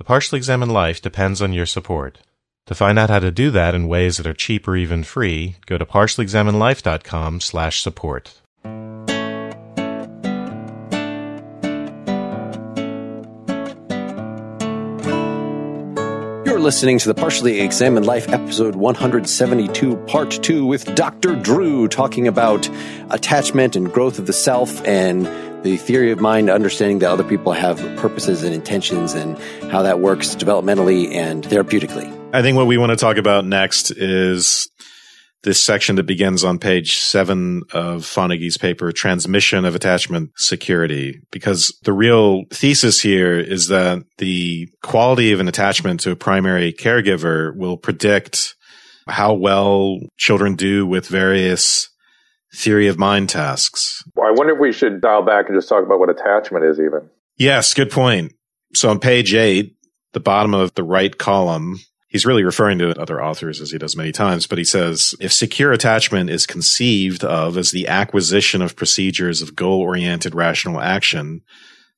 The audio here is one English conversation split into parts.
The Partially Examined Life depends on your support. To find out how to do that in ways that are cheap or even free, go to partiallyexaminedlife.com slash support. You're listening to the Partially Examined Life, episode 172, part two, with Dr. Drew talking about attachment and growth of the self and the theory of mind, understanding that other people have purposes and intentions and how that works developmentally and therapeutically. I think what we want to talk about next is this section that begins on page seven of Fonagy's paper, Transmission of Attachment Security, because the real thesis here is that the quality of an attachment to a primary caregiver will predict how well children do with various theory of mind tasks. Well, I wonder if we should dial back and just talk about what attachment is even. Yes, good point. So on page eight, the bottom of the right column, he's really referring to other authors as he does many times, but he says if secure attachment is conceived of as the acquisition of procedures of goal oriented rational action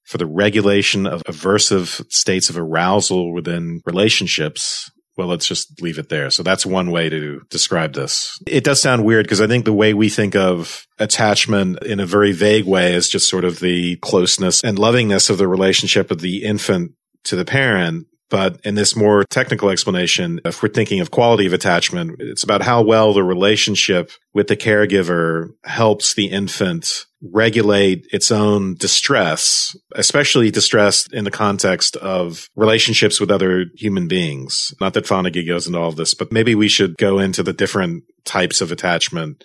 for the regulation of aversive states of arousal within relationships, well, let's just leave it there. So that's one way to describe this. It does sound weird because I think the way we think of attachment in a very vague way is just sort of the closeness and lovingness of the relationship of the infant to the parent. But in this more technical explanation, if we're thinking of quality of attachment, it's about how well the relationship with the caregiver helps the infant regulate its own distress, especially distress in the context of relationships with other human beings. Not that Fonagy goes into all of this, but maybe we should go into the different types of attachment,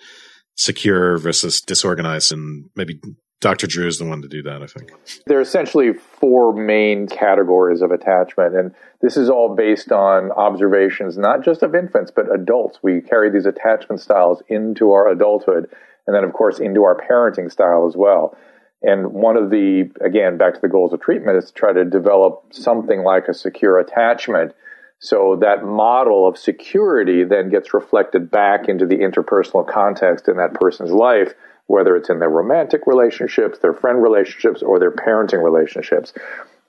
secure versus disorganized, and maybe Dr. Drew is the one to do that, I think. There are essentially four main categories of attachment, and this is all based on observations not just of infants, but adults. We carry these attachment styles into our adulthood, and then, of course, into our parenting style as well. And one of the, again, back to the goals of treatment, is to try to develop something like a secure attachment. So that model of security then gets reflected back into the interpersonal context in that person's life whether it's in their romantic relationships, their friend relationships, or their parenting relationships.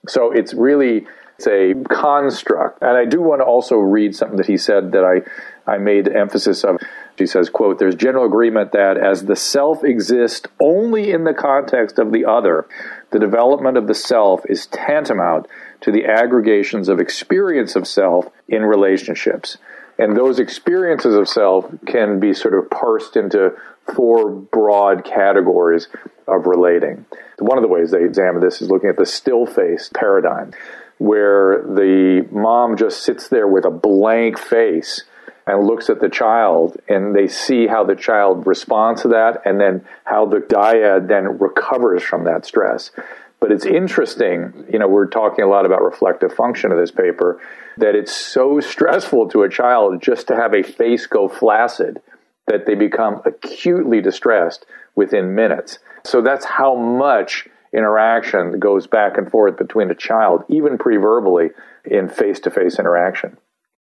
So it's really it's a construct. And I do want to also read something that he said that I, I made emphasis of. He says, quote, there's general agreement that as the self exists only in the context of the other, the development of the self is tantamount to the aggregations of experience of self in relationships. And those experiences of self can be sort of parsed into four broad categories of relating. One of the ways they examine this is looking at the still face paradigm, where the mom just sits there with a blank face and looks at the child and they see how the child responds to that and then how the dyad then recovers from that stress. But it's interesting, you know, we're talking a lot about reflective function of this paper, that it's so stressful to a child just to have a face go flaccid that they become acutely distressed within minutes. So that's how much interaction goes back and forth between a child, even pre verbally, in face to face interaction.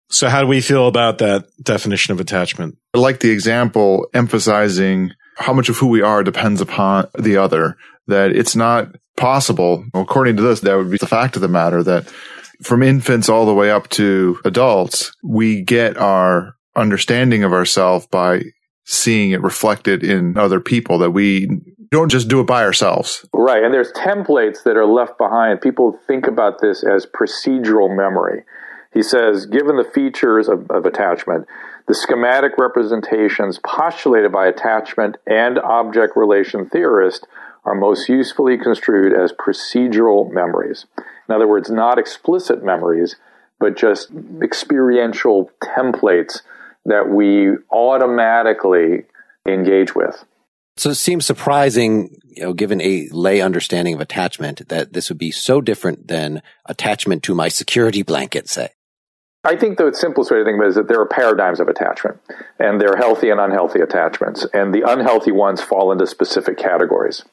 So, how do we feel about that definition of attachment? I like the example emphasizing how much of who we are depends upon the other, that it's not possible. According to this, that would be the fact of the matter that from infants all the way up to adults, we get our understanding of ourselves by seeing it reflected in other people that we don't just do it by ourselves. Right. And there's templates that are left behind. People think about this as procedural memory. He says, given the features of, of attachment, the schematic representations postulated by attachment and object relation theorists are most usefully construed as procedural memories. In other words, not explicit memories, but just experiential templates that we automatically engage with. So it seems surprising, you know, given a lay understanding of attachment, that this would be so different than attachment to my security blanket, say. I think the simplest way to think of it is that there are paradigms of attachment, and there are healthy and unhealthy attachments, and the unhealthy ones fall into specific categories,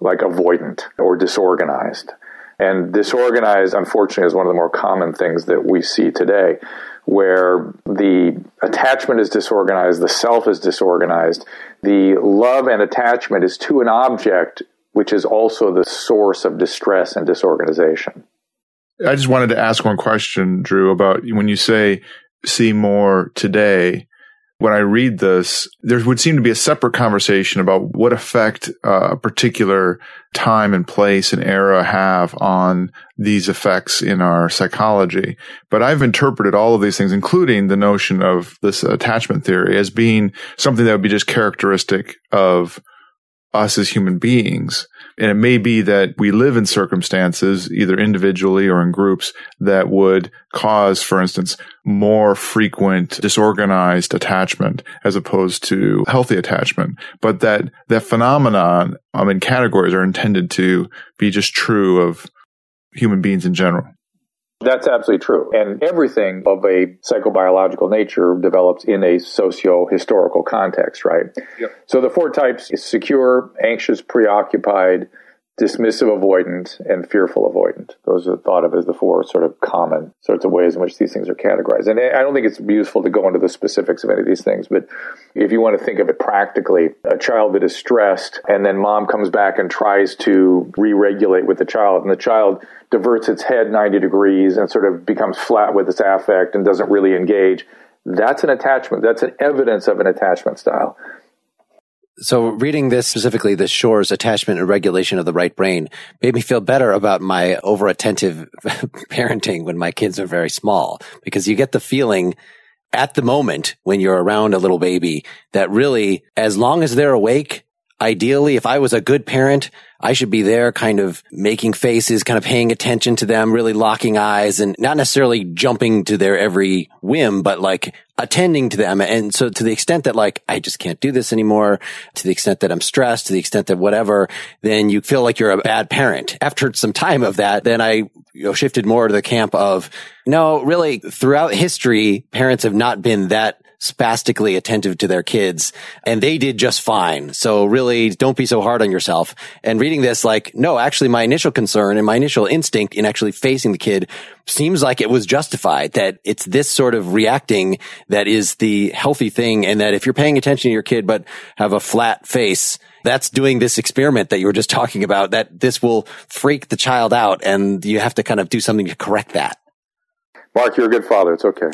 like avoidant or disorganized. And disorganized, unfortunately, is one of the more common things that we see today where the attachment is disorganized, the self is disorganized, the love and attachment is to an object, which is also the source of distress and disorganization. I just wanted to ask one question, Drew, about when you say see more today. When I read this, there would seem to be a separate conversation about what effect uh, a particular time and place and era have on these effects in our psychology. But I've interpreted all of these things, including the notion of this attachment theory as being something that would be just characteristic of us as human beings. And it may be that we live in circumstances, either individually or in groups, that would cause, for instance, more frequent disorganized attachment as opposed to healthy attachment. But that, that phenomenon, I mean, categories are intended to be just true of human beings in general. That's absolutely true. And everything of a psychobiological nature develops in a socio historical context, right? Yep. So the four types is secure, anxious, preoccupied, dismissive avoidant and fearful avoidant. Those are thought of as the four sort of common sorts of ways in which these things are categorized. And I don't think it's useful to go into the specifics of any of these things, but if you want to think of it practically, a child that is stressed and then mom comes back and tries to re-regulate with the child and the child diverts its head 90 degrees and sort of becomes flat with its affect and doesn't really engage. That's an attachment. That's an evidence of an attachment style. So reading this specifically, the Schore's attachment and regulation of the right brain made me feel better about my over attentive parenting when my kids are very small because you get the feeling at the moment when you're around a little baby that really, as long as they're awake, ideally, if I was a good parent, I should be there kind of making faces, kind of paying attention to them, really locking eyes and not necessarily jumping to their every whim, but like attending to them. And so to the extent that like, I just can't do this anymore, to the extent that I'm stressed, to the extent that whatever, then you feel like you're a bad parent. After some time of that, then I you know, shifted more to the camp of no, really throughout history, parents have not been that spastically attentive to their kids and they did just fine. So really don't be so hard on yourself. And reading this, like, no, actually my initial concern and my initial instinct in actually facing the kid seems like it was justified that it's this sort of reacting that is the healthy thing. And that if you're paying attention to your kid, but have a flat face, that's doing this experiment that you were just talking about, that this will freak the child out and you have to kind of do something to correct that. Mark, you're a good father. It's okay.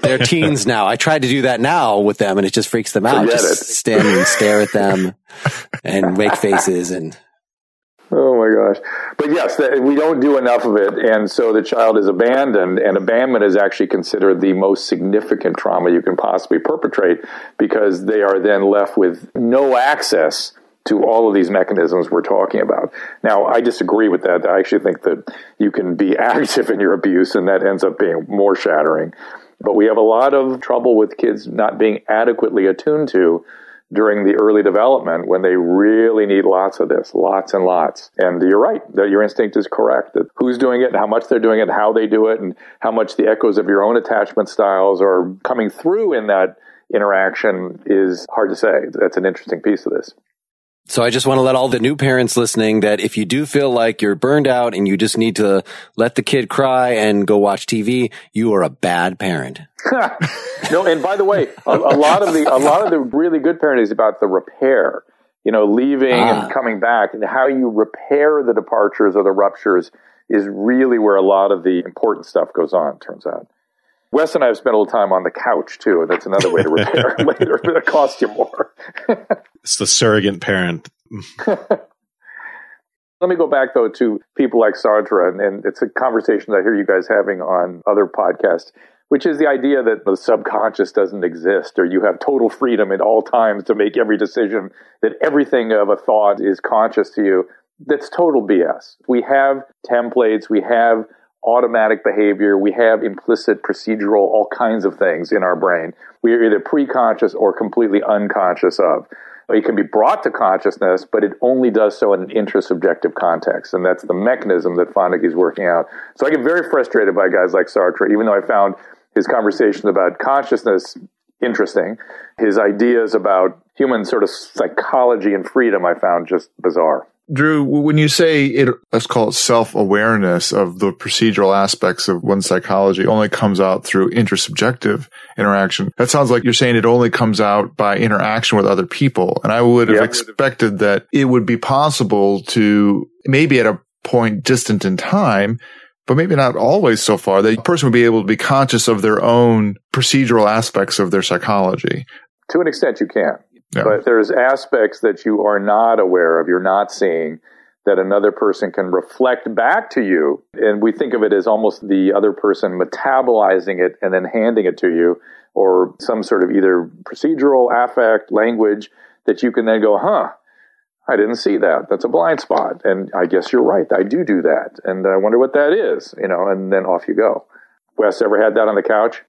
They're teens now. I tried to do that now with them and it just freaks them out. Forget just it. stand and stare at them and make faces and Oh my gosh. But yes, we don't do enough of it. And so the child is abandoned, and abandonment is actually considered the most significant trauma you can possibly perpetrate because they are then left with no access to all of these mechanisms we're talking about. Now, I disagree with that. I actually think that you can be active in your abuse and that ends up being more shattering. But we have a lot of trouble with kids not being adequately attuned to during the early development when they really need lots of this, lots and lots. And you're right that your instinct is correct that who's doing it how much they're doing it, how they do it, and how much the echoes of your own attachment styles are coming through in that interaction is hard to say. That's an interesting piece of this. So I just want to let all the new parents listening that if you do feel like you're burned out and you just need to let the kid cry and go watch TV, you are a bad parent. no, and by the way, a, a, lot of the a lot of the really good parenting is about the repair. You know, leaving ah. and coming back, and how you repair the departures or the ruptures is really where a lot of the important stuff goes on. Turns out. Wes and I have spent a little time on the couch too, and that's another way to repair later, but it costs you more. it's the surrogate parent. Let me go back though to people like Sartre, and, and it's a conversation that I hear you guys having on other podcasts, which is the idea that the subconscious doesn't exist, or you have total freedom at all times to make every decision, that everything of a thought is conscious to you. That's total BS. We have templates, we have automatic behavior. We have implicit procedural, all kinds of things in our brain. We are either pre-conscious or completely unconscious of. It can be brought to consciousness, but it only does so in an intersubjective context. And that's the mechanism that Fonagy is working out. So I get very frustrated by guys like Sartre, even though I found his conversations about consciousness interesting. His ideas about human sort of psychology and freedom I found just bizarre. Drew, when you say it, let's call it self awareness of the procedural aspects of one's psychology only comes out through intersubjective interaction. That sounds like you're saying it only comes out by interaction with other people. And I would have expected that it would be possible to maybe at a point distant in time, but maybe not always so far that a person would be able to be conscious of their own procedural aspects of their psychology. To an extent, you can. Yeah. But there's aspects that you are not aware of, you're not seeing that another person can reflect back to you. And we think of it as almost the other person metabolizing it and then handing it to you, or some sort of either procedural affect, language that you can then go, huh, I didn't see that. That's a blind spot. And I guess you're right. I do do that. And I wonder what that is, you know, and then off you go. Wes ever had that on the couch?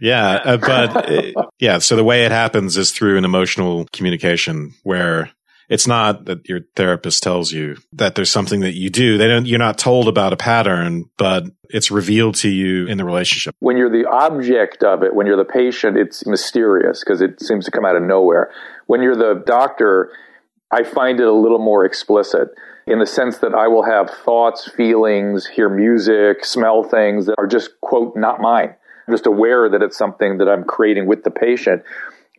Yeah, uh, but it, yeah, so the way it happens is through an emotional communication where it's not that your therapist tells you that there's something that you do. They don't, you're not told about a pattern, but it's revealed to you in the relationship. When you're the object of it, when you're the patient, it's mysterious because it seems to come out of nowhere. When you're the doctor, I find it a little more explicit in the sense that I will have thoughts, feelings, hear music, smell things that are just, quote, not mine. I'm just aware that it's something that I'm creating with the patient.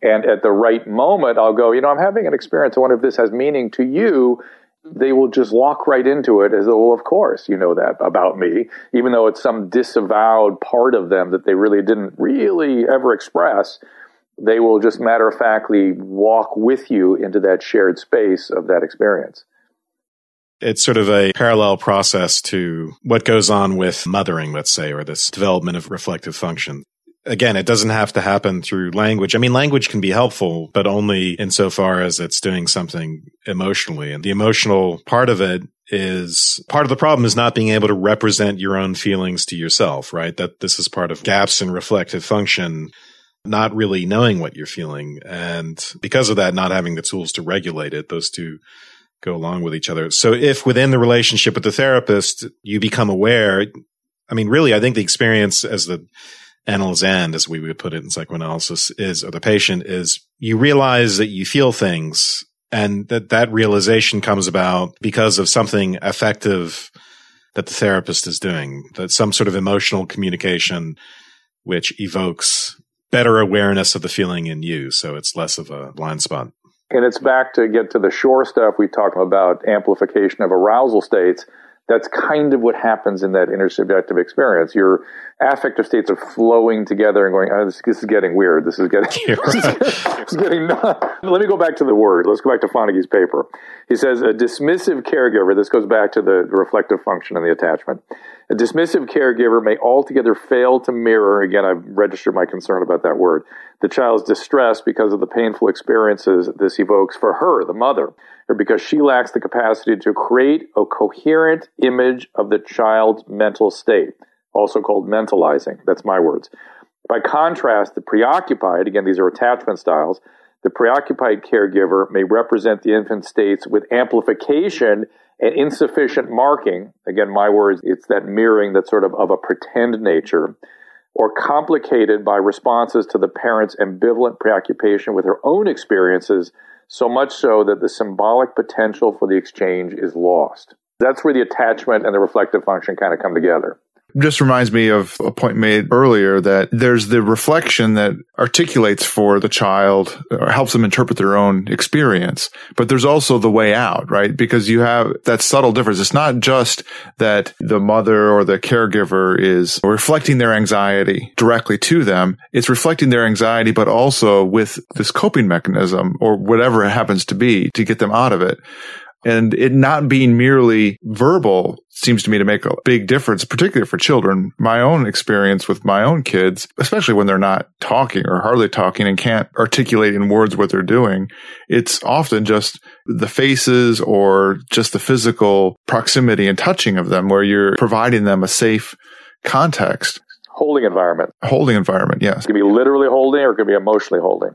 And at the right moment, I'll go, you know, I'm having an experience. I wonder if this has meaning to you. They will just walk right into it as, well, of course, you know that about me, even though it's some disavowed part of them that they really didn't really ever express. They will just matter of factly walk with you into that shared space of that experience it's sort of a parallel process to what goes on with mothering, let's say, or this development of reflective function. Again, it doesn't have to happen through language. I mean, language can be helpful, but only insofar as it's doing something emotionally. And the emotional part of it is part of the problem is not being able to represent your own feelings to yourself, right? That this is part of gaps in reflective function not really knowing what you're feeling. And because of that, not having the tools to regulate it, those two go along with each other. So if within the relationship with the therapist, you become aware, I mean, really, I think the experience as the analyst end, as we would put it in psychoanalysis is, or the patient is you realize that you feel things and that that realization comes about because of something effective that the therapist is doing, that some sort of emotional communication, which evokes better awareness of the feeling in you. So it's less of a blind spot. And it's back to get to the Schore stuff we talked about amplification of arousal states. That's kind of what happens in that intersubjective experience. Your affective states are flowing together and going, oh, this, this, is getting weird. This is getting, this is getting Let me go back to the word. Let's go back to Fonagy's paper. He says a dismissive caregiver, this goes back to the reflective function and the attachment. A dismissive caregiver may altogether fail to mirror, again, I've registered my concern about that word, the child's distress because of the painful experiences this evokes for her, the mother, or because she lacks the capacity to create a coherent image of the child's mental state, also called mentalizing. That's my words. By contrast, the preoccupied, again, these are attachment styles, the preoccupied caregiver may represent the infant states with amplification and insufficient marking. Again, my words, it's that mirroring that's sort of of a pretend nature or complicated by responses to the parent's ambivalent preoccupation with her own experiences, so much so that the symbolic potential for the exchange is lost. That's where the attachment and the reflective function kind of come together just reminds me of a point made earlier that there's the reflection that articulates for the child or helps them interpret their own experience. But there's also the way out, right? Because you have that subtle difference. It's not just that the mother or the caregiver is reflecting their anxiety directly to them. It's reflecting their anxiety, but also with this coping mechanism or whatever it happens to be to get them out of it. And it not being merely verbal seems to me to make a big difference, particularly for children. My own experience with my own kids, especially when they're not talking or hardly talking and can't articulate in words what they're doing, it's often just the faces or just the physical proximity and touching of them where you're providing them a safe context. Holding environment. Holding environment, yes. It could be literally holding or it could be emotionally holding.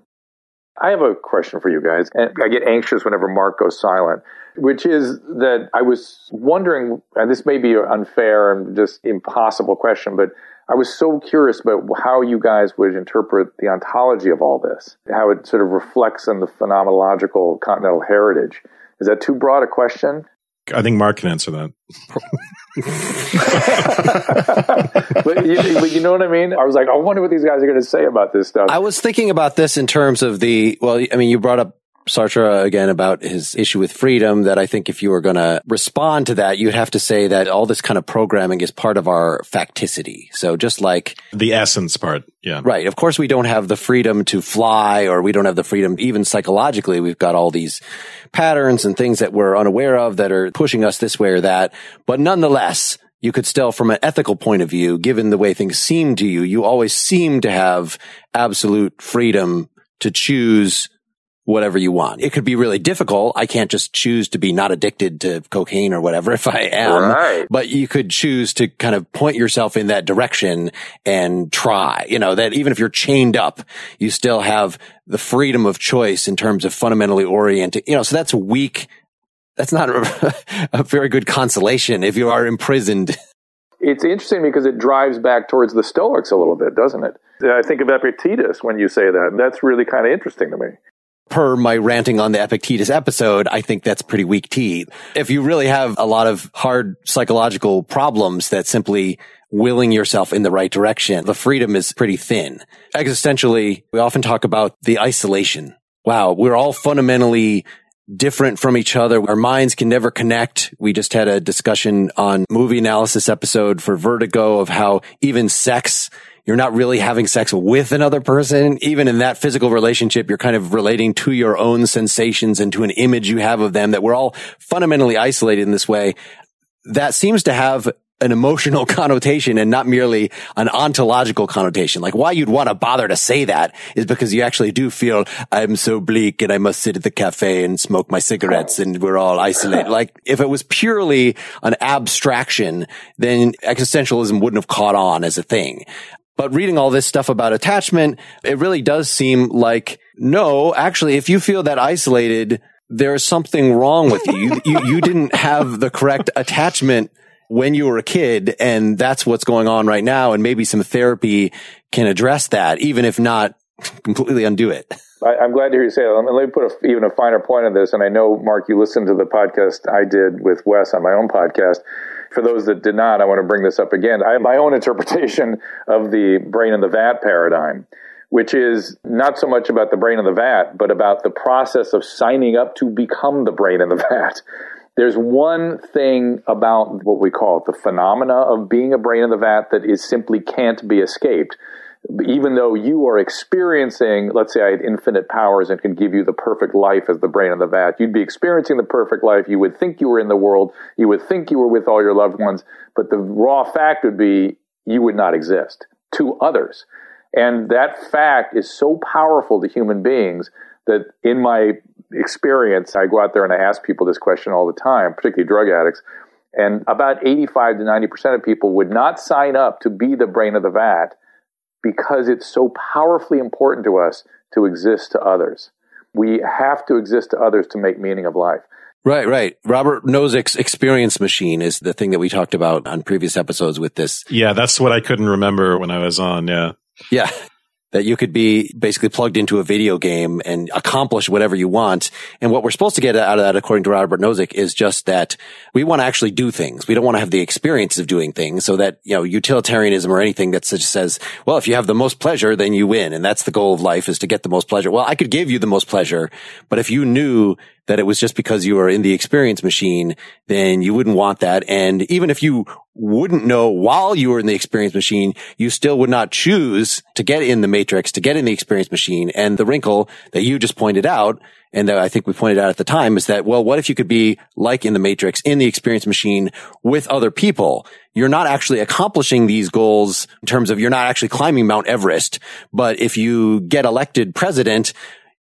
I have a question for you guys. And I get anxious whenever Mark goes silent which is that I was wondering, and this may be an unfair and just impossible question, but I was so curious about how you guys would interpret the ontology of all this, how it sort of reflects in the phenomenological continental heritage. Is that too broad a question? I think Mark can answer that. but, you, but you know what I mean? I was like, I wonder what these guys are going to say about this stuff. I was thinking about this in terms of the, well, I mean, you brought up Sartre uh, again about his issue with freedom that I think if you were going to respond to that, you'd have to say that all this kind of programming is part of our facticity. So just like the essence part. Yeah. Right. Of course, we don't have the freedom to fly or we don't have the freedom, even psychologically, we've got all these patterns and things that we're unaware of that are pushing us this way or that. But nonetheless, you could still, from an ethical point of view, given the way things seem to you, you always seem to have absolute freedom to choose whatever you want. It could be really difficult. I can't just choose to be not addicted to cocaine or whatever if I am. Right. But you could choose to kind of point yourself in that direction and try. You know, that even if you're chained up, you still have the freedom of choice in terms of fundamentally oriented, you know, so that's weak. That's not a, a very good consolation if you are imprisoned. It's interesting because it drives back towards the Stoics a little bit, doesn't it? I think of Epictetus when you say that. That's really kind of interesting to me per my ranting on the Epictetus episode, I think that's pretty weak tea. If you really have a lot of hard psychological problems that simply willing yourself in the right direction, the freedom is pretty thin. Existentially, we often talk about the isolation. Wow, we're all fundamentally different from each other. Our minds can never connect. We just had a discussion on movie analysis episode for Vertigo of how even sex you're not really having sex with another person. Even in that physical relationship, you're kind of relating to your own sensations and to an image you have of them that we're all fundamentally isolated in this way. That seems to have an emotional connotation and not merely an ontological connotation. Like why you'd want to bother to say that is because you actually do feel I'm so bleak and I must sit at the cafe and smoke my cigarettes and we're all isolated. like if it was purely an abstraction, then existentialism wouldn't have caught on as a thing. But reading all this stuff about attachment, it really does seem like no, actually, if you feel that isolated, there's something wrong with you. you, you, you didn't have the correct attachment when you were a kid and that's what's going on right now. And maybe some therapy can address that, even if not completely undo it. I, am glad to hear you say that. Let me put a, even a finer point on this. And I know, Mark, you listened to the podcast I did with Wes on my own podcast. For those that did not, I want to bring this up again. I have my own interpretation of the brain in the vat paradigm, which is not so much about the brain in the vat, but about the process of signing up to become the brain in the vat. There's one thing about what we call it, the phenomena of being a brain in the vat that is simply can't be escaped even though you are experiencing, let's say I had infinite powers and can give you the perfect life as the brain of the vat, you'd be experiencing the perfect life. You would think you were in the world. You would think you were with all your loved ones. But the raw fact would be you would not exist to others. And that fact is so powerful to human beings that in my experience, I go out there and I ask people this question all the time, particularly drug addicts. And about 85 to 90% of people would not sign up to be the brain of the vat because it's so powerfully important to us to exist to others. We have to exist to others to make meaning of life. Right, right. Robert Nozick's experience machine is the thing that we talked about on previous episodes with this. Yeah, that's what I couldn't remember when I was on. Yeah. Yeah that you could be basically plugged into a video game and accomplish whatever you want. And what we're supposed to get out of that, according to Robert Nozick, is just that we want to actually do things. We don't want to have the experience of doing things so that, you know, utilitarianism or anything that says, well, if you have the most pleasure, then you win. And that's the goal of life is to get the most pleasure. Well, I could give you the most pleasure, but if you knew that it was just because you were in the experience machine, then you wouldn't want that. And even if you wouldn't know while you were in the experience machine, you still would not choose to get in the matrix, to get in the experience machine. And the wrinkle that you just pointed out, and that I think we pointed out at the time is that, well, what if you could be like in the matrix, in the experience machine with other people? You're not actually accomplishing these goals in terms of you're not actually climbing Mount Everest. But if you get elected president,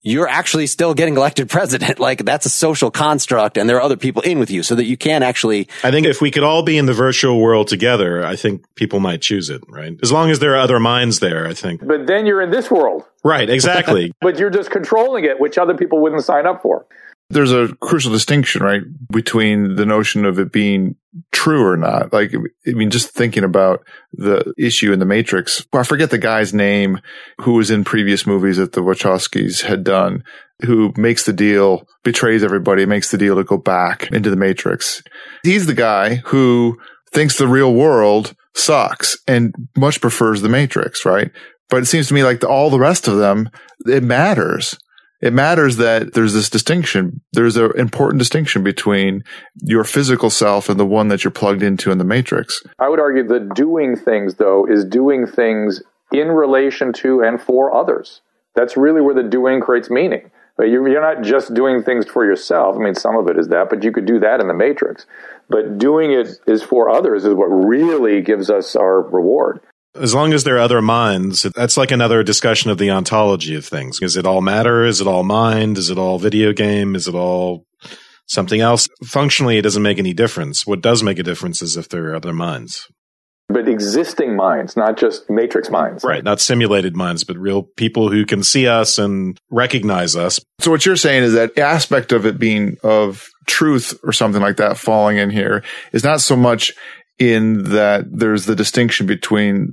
you're actually still getting elected president. Like that's a social construct and there are other people in with you so that you can actually. I think if we could all be in the virtual world together, I think people might choose it, right? As long as there are other minds there, I think. But then you're in this world. Right, exactly. but you're just controlling it, which other people wouldn't sign up for. There's a crucial distinction, right, between the notion of it being true or not. Like, I mean, just thinking about the issue in the Matrix, I forget the guy's name who was in previous movies that the Wachowskis had done, who makes the deal, betrays everybody, makes the deal to go back into the Matrix. He's the guy who thinks the real world sucks and much prefers the Matrix, right? But it seems to me like the, all the rest of them, it matters it matters that there's this distinction. There's an important distinction between your physical self and the one that you're plugged into in the matrix. I would argue that doing things, though, is doing things in relation to and for others. That's really where the doing creates meaning. But you're not just doing things for yourself. I mean, some of it is that, but you could do that in the matrix. But doing it is for others is what really gives us our reward. As long as there are other minds, that's like another discussion of the ontology of things. Is it all matter? Is it all mind? Is it all video game? Is it all something else? Functionally, it doesn't make any difference. What does make a difference is if there are other minds. But existing minds, not just matrix minds. Right. Not simulated minds, but real people who can see us and recognize us. So what you're saying is that aspect of it being of truth or something like that falling in here is not so much in that there's the distinction between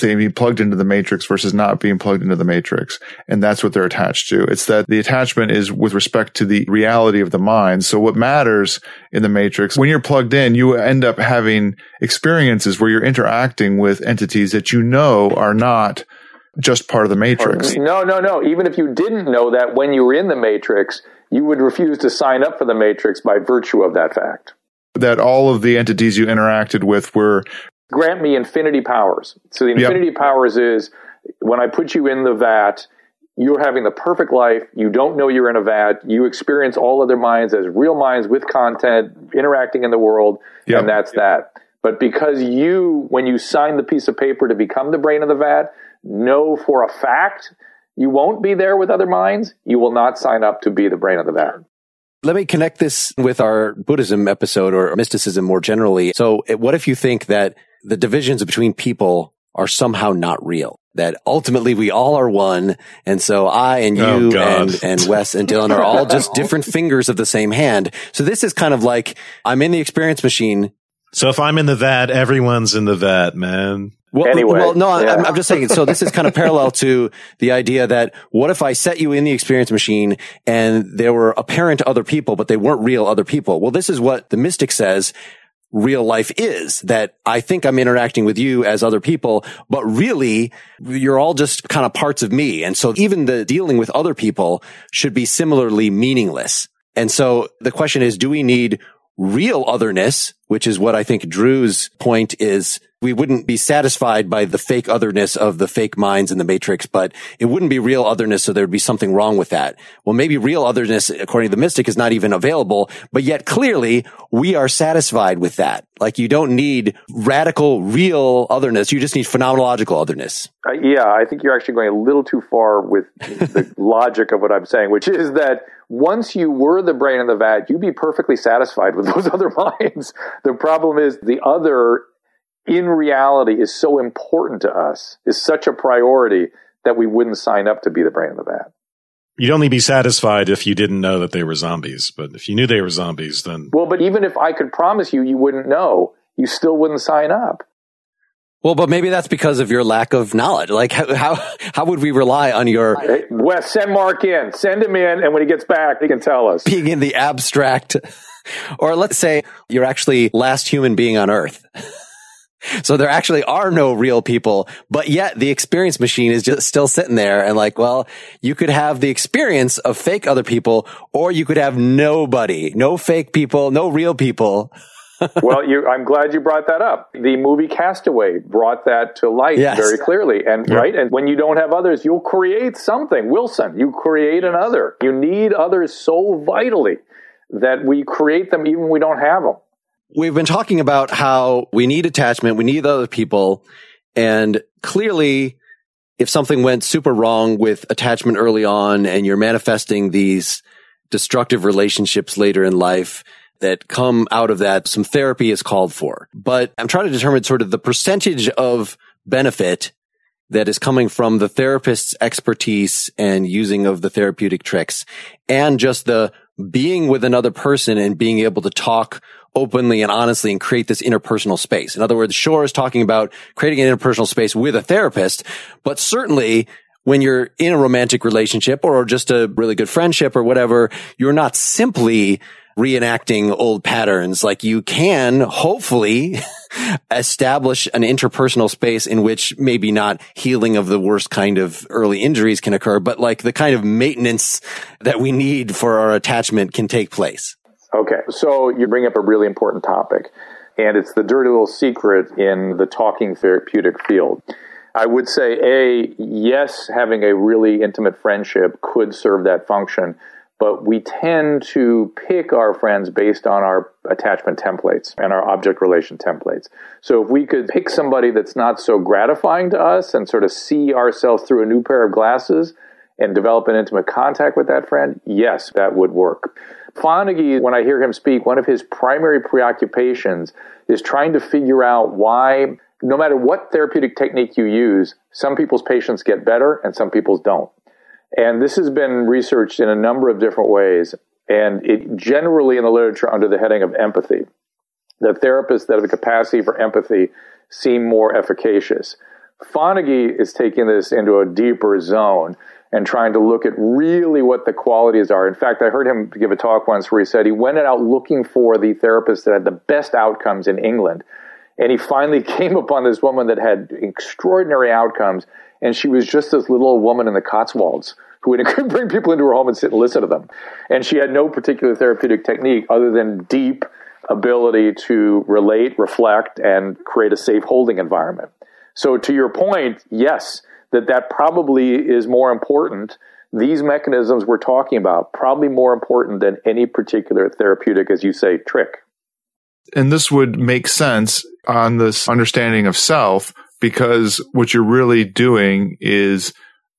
being plugged into the matrix versus not being plugged into the matrix. And that's what they're attached to. It's that the attachment is with respect to the reality of the mind. So what matters in the matrix, when you're plugged in, you end up having experiences where you're interacting with entities that you know are not just part of the matrix. No, no, no. Even if you didn't know that when you were in the matrix, you would refuse to sign up for the matrix by virtue of that fact that all of the entities you interacted with were grant me infinity powers. So the infinity yep. powers is when I put you in the vat, you're having the perfect life. You don't know you're in a vat. You experience all other minds as real minds with content, interacting in the world, yep. and that's that. But because you, when you sign the piece of paper to become the brain of the vat, know for a fact you won't be there with other minds, you will not sign up to be the brain of the vat. Let me connect this with our Buddhism episode or mysticism more generally. So eh, what if you think that the divisions between people are somehow not real? That ultimately we all are one. And so I and oh, you oh, and, and Wes and Dylan are all just different fingers of the same hand. So this is kind of like I'm in the experience machine. So if I'm in the vat, everyone's in the vat, man. Well, anyway, well, no, yeah. I'm, I'm, just saying. So this is kind of parallel to the idea that what if I set you in the experience machine and there were apparent other people, but they weren't real other people? Well, this is what the mystic says real life is that I think I'm interacting with you as other people, but really you're all just kind of parts of me. And so even the dealing with other people should be similarly meaningless. And so the question is, do we need real otherness, which is what I think Drew's point is we wouldn't be satisfied by the fake otherness of the fake minds in the matrix, but it wouldn't be real otherness. So there'd be something wrong with that. Well, maybe real otherness, according to the mystic, is not even available, but yet clearly we are satisfied with that. Like you don't need radical, real otherness. You just need phenomenological otherness. Uh, yeah, I think you're actually going a little too far with the logic of what I'm saying, which is that once you were the brain in the vat, you'd be perfectly satisfied with those other minds. The problem is the other in reality is so important to us, is such a priority that we wouldn't sign up to be the brain of the vat. You'd only be satisfied if you didn't know that they were zombies. But if you knew they were zombies, then. Well, but even if I could promise you, you wouldn't know, you still wouldn't sign up. Well, but maybe that's because of your lack of knowledge. Like, how how, how would we rely on your hey, Wes? Send Mark in. Send him in, and when he gets back, he can tell us. Being in the abstract, or let's say you're actually last human being on Earth. So there actually are no real people, but yet the experience machine is just still sitting there and like, well, you could have the experience of fake other people or you could have nobody, no fake people, no real people. well, you, I'm glad you brought that up. The movie Castaway brought that to light yes. very clearly. And yeah. right. And when you don't have others, you'll create something. Wilson, you create another. You need others so vitally that we create them even when we don't have them. We've been talking about how we need attachment, we need other people, and clearly, if something went super wrong with attachment early on and you're manifesting these destructive relationships later in life that come out of that, some therapy is called for. But I'm trying to determine sort of the percentage of benefit that is coming from the therapist's expertise and using of the therapeutic tricks and just the being with another person and being able to talk openly and honestly and create this interpersonal space. In other words, Schore is talking about creating an interpersonal space with a therapist, but certainly when you're in a romantic relationship or just a really good friendship or whatever, you're not simply reenacting old patterns. Like you can hopefully establish an interpersonal space in which maybe not healing of the worst kind of early injuries can occur, but like the kind of maintenance that we need for our attachment can take place. Okay. So you bring up a really important topic and it's the dirty little secret in the talking therapeutic field. I would say, A, yes, having a really intimate friendship could serve that function but we tend to pick our friends based on our attachment templates and our object relation templates. So if we could pick somebody that's not so gratifying to us and sort of see ourselves through a new pair of glasses and develop an intimate contact with that friend, yes, that would work. Fonagy, when I hear him speak, one of his primary preoccupations is trying to figure out why, no matter what therapeutic technique you use, some people's patients get better and some people's don't. And this has been researched in a number of different ways, and it generally in the literature under the heading of empathy. The therapists that have a capacity for empathy seem more efficacious. Fonagy is taking this into a deeper zone and trying to look at really what the qualities are. In fact, I heard him give a talk once where he said he went out looking for the therapist that had the best outcomes in England. And he finally came upon this woman that had extraordinary outcomes and she was just this little old woman in the Cotswolds who would bring people into her home and sit and listen to them. And she had no particular therapeutic technique other than deep ability to relate, reflect, and create a safe holding environment. So to your point, yes, that that probably is more important. These mechanisms we're talking about probably more important than any particular therapeutic, as you say, trick. And this would make sense on this understanding of self because what you're really doing is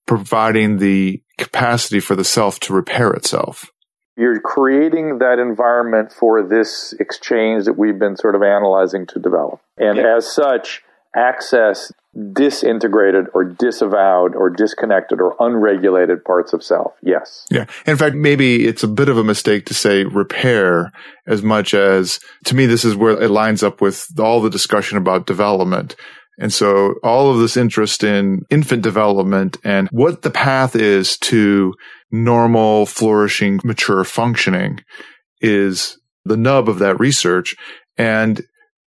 providing the capacity for the self to repair itself. You're creating that environment for this exchange that we've been sort of analyzing to develop. And yeah. as such, access disintegrated or disavowed or disconnected or unregulated parts of self. Yes. Yeah. In fact, maybe it's a bit of a mistake to say repair as much as to me, this is where it lines up with all the discussion about development. And so all of this interest in infant development and what the path is to normal, flourishing, mature functioning is the nub of that research. And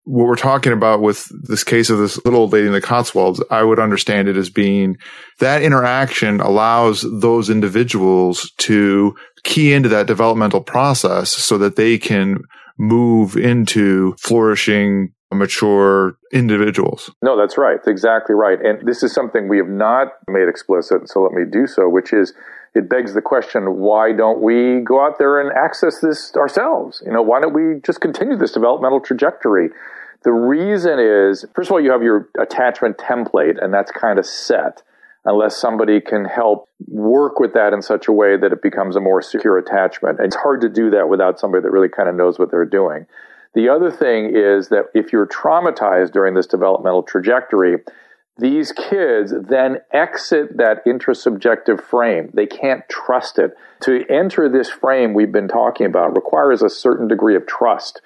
what we're talking about with this case of this little old lady in the Cotswolds, I would understand it as being that interaction allows those individuals to key into that developmental process so that they can move into flourishing mature individuals. No, that's right. Exactly right. And this is something we have not made explicit, so let me do so, which is it begs the question why don't we go out there and access this ourselves? You know, why don't we just continue this developmental trajectory? The reason is, first of all, you have your attachment template, and that's kind of set unless somebody can help work with that in such a way that it becomes a more secure attachment. It's hard to do that without somebody that really kind of knows what they're doing. The other thing is that if you're traumatized during this developmental trajectory, these kids then exit that intrasubjective frame. They can't trust it. To enter this frame we've been talking about requires a certain degree of trust.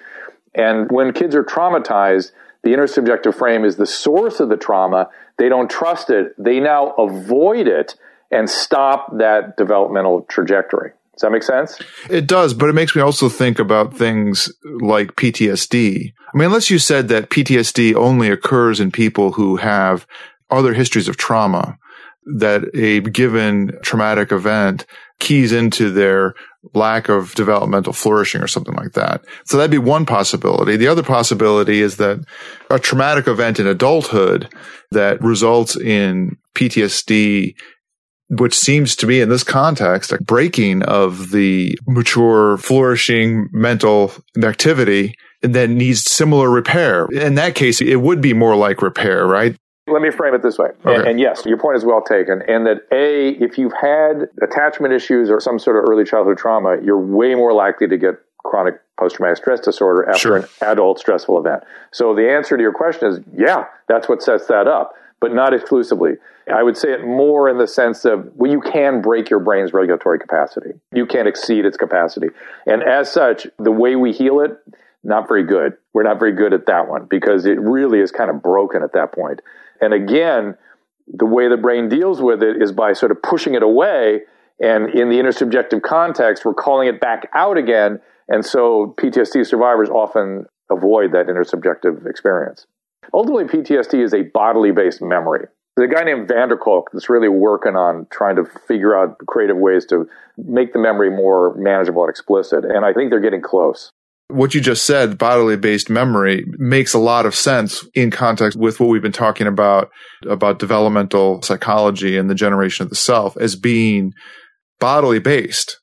And when kids are traumatized, the intersubjective frame is the source of the trauma. They don't trust it. They now avoid it and stop that developmental trajectory. Does that make sense? It does, but it makes me also think about things like PTSD. I mean, unless you said that PTSD only occurs in people who have other histories of trauma, that a given traumatic event keys into their lack of developmental flourishing or something like that. So that'd be one possibility. The other possibility is that a traumatic event in adulthood that results in PTSD which seems to be in this context a breaking of the mature, flourishing mental activity that needs similar repair. In that case, it would be more like repair, right? Let me frame it this way. Okay. And, and, yes, your point is well taken. And that A, if you've had attachment issues or some sort of early childhood trauma, you're way more likely to get chronic post traumatic stress disorder after sure. an adult stressful event. So the answer to your question is yeah, that's what sets that up but not exclusively. I would say it more in the sense of well, you can break your brain's regulatory capacity. You can't exceed its capacity. And as such, the way we heal it, not very good. We're not very good at that one because it really is kind of broken at that point. And again, the way the brain deals with it is by sort of pushing it away. And in the intersubjective context, we're calling it back out again. And so PTSD survivors often avoid that intersubjective experience. Ultimately, PTSD is a bodily based memory. There's a guy named van der Kolk that's really working on trying to figure out creative ways to make the memory more manageable and explicit. And I think they're getting close what you just said, bodily based memory makes a lot of sense in context with what we've been talking about, about developmental psychology and the generation of the self as being bodily based.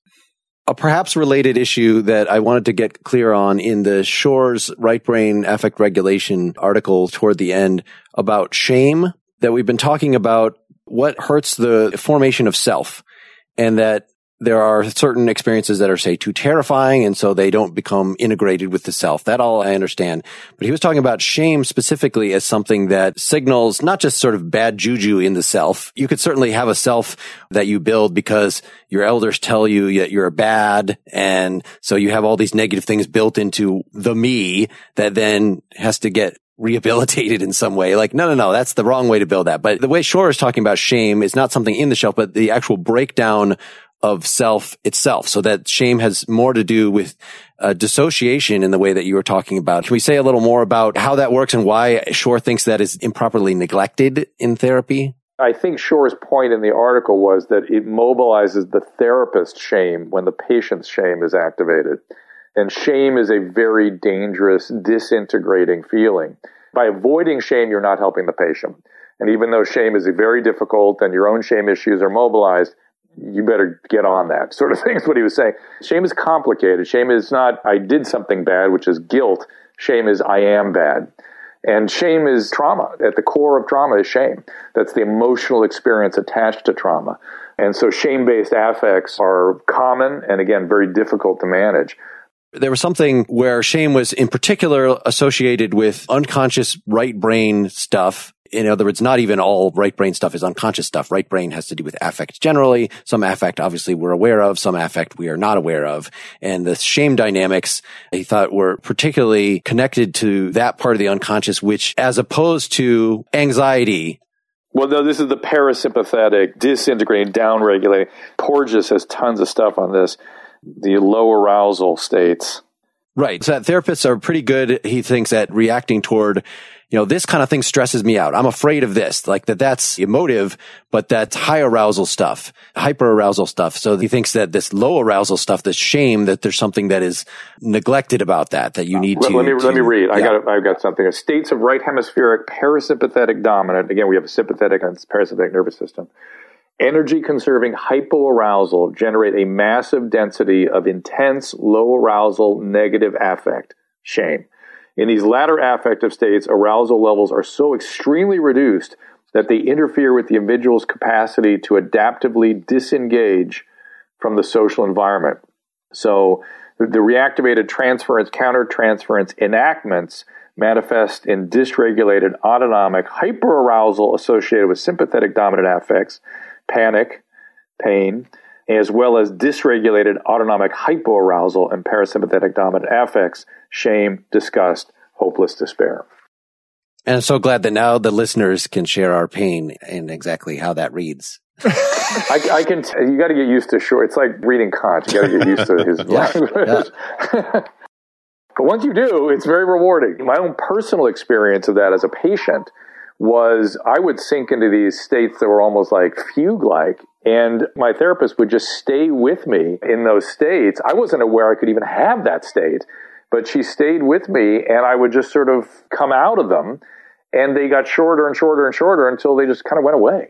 A perhaps related issue that I wanted to get clear on in the Schore's right brain affect regulation article toward the end about shame that we've been talking about what hurts the formation of self and that there are certain experiences that are, say, too terrifying, and so they don't become integrated with the self. That all I understand. But he was talking about shame specifically as something that signals not just sort of bad juju in the self. You could certainly have a self that you build because your elders tell you that you're bad, and so you have all these negative things built into the me that then has to get rehabilitated in some way. Like, no, no, no, that's the wrong way to build that. But the way Schore is talking about shame is not something in the shelf, but the actual breakdown of self itself. So that shame has more to do with uh, dissociation in the way that you were talking about. Can we say a little more about how that works and why Schore thinks that is improperly neglected in therapy? I think Schore's point in the article was that it mobilizes the therapist's shame when the patient's shame is activated. And shame is a very dangerous, disintegrating feeling. By avoiding shame, you're not helping the patient. And even though shame is very difficult and your own shame issues are mobilized, you better get on that sort of thing is what he was saying. Shame is complicated. Shame is not, I did something bad, which is guilt. Shame is, I am bad. And shame is trauma. At the core of trauma is shame. That's the emotional experience attached to trauma. And so shame based affects are common and again, very difficult to manage. There was something where shame was in particular associated with unconscious right brain stuff in other words, not even all right brain stuff is unconscious stuff. Right brain has to do with affect generally. Some affect, obviously, we're aware of. Some affect we are not aware of. And the shame dynamics, he thought were particularly connected to that part of the unconscious, which as opposed to anxiety, well, no, this is the parasympathetic, disintegrating, downregulating. Porges has tons of stuff on this. The low arousal states. Right. So therapists are pretty good, he thinks, at reacting toward you know, this kind of thing stresses me out. I'm afraid of this, like that that's emotive, but that's high arousal stuff, hyper arousal stuff. So he thinks that this low arousal stuff, this shame that there's something that is neglected about that, that you uh, need let, to. Let me, to, let me read. Yeah. I got, I've got something. States of right hemispheric parasympathetic dominant. Again, we have a sympathetic and parasympathetic nervous system. Energy conserving hypoarousal generate a massive density of intense low arousal negative affect, shame. In these latter affective states, arousal levels are so extremely reduced that they interfere with the individual's capacity to adaptively disengage from the social environment. So the reactivated transference, countertransference enactments manifest in dysregulated autonomic hyperarousal associated with sympathetic dominant affects, panic, pain, as well as dysregulated autonomic hypoarousal and parasympathetic dominant affects, shame, disgust, hopeless despair. And I'm so glad that now the listeners can share our pain and exactly how that reads. I, I, can. T- you got to get used to Schore. It's like reading Kant. You got to get used to his language. Yeah. but once you do, it's very rewarding. My own personal experience of that as a patient was I would sink into these states that were almost like fugue like, and my therapist would just stay with me in those states. I wasn't aware I could even have that state, but she stayed with me, and I would just sort of come out of them, and they got shorter and shorter and shorter until they just kind of went away.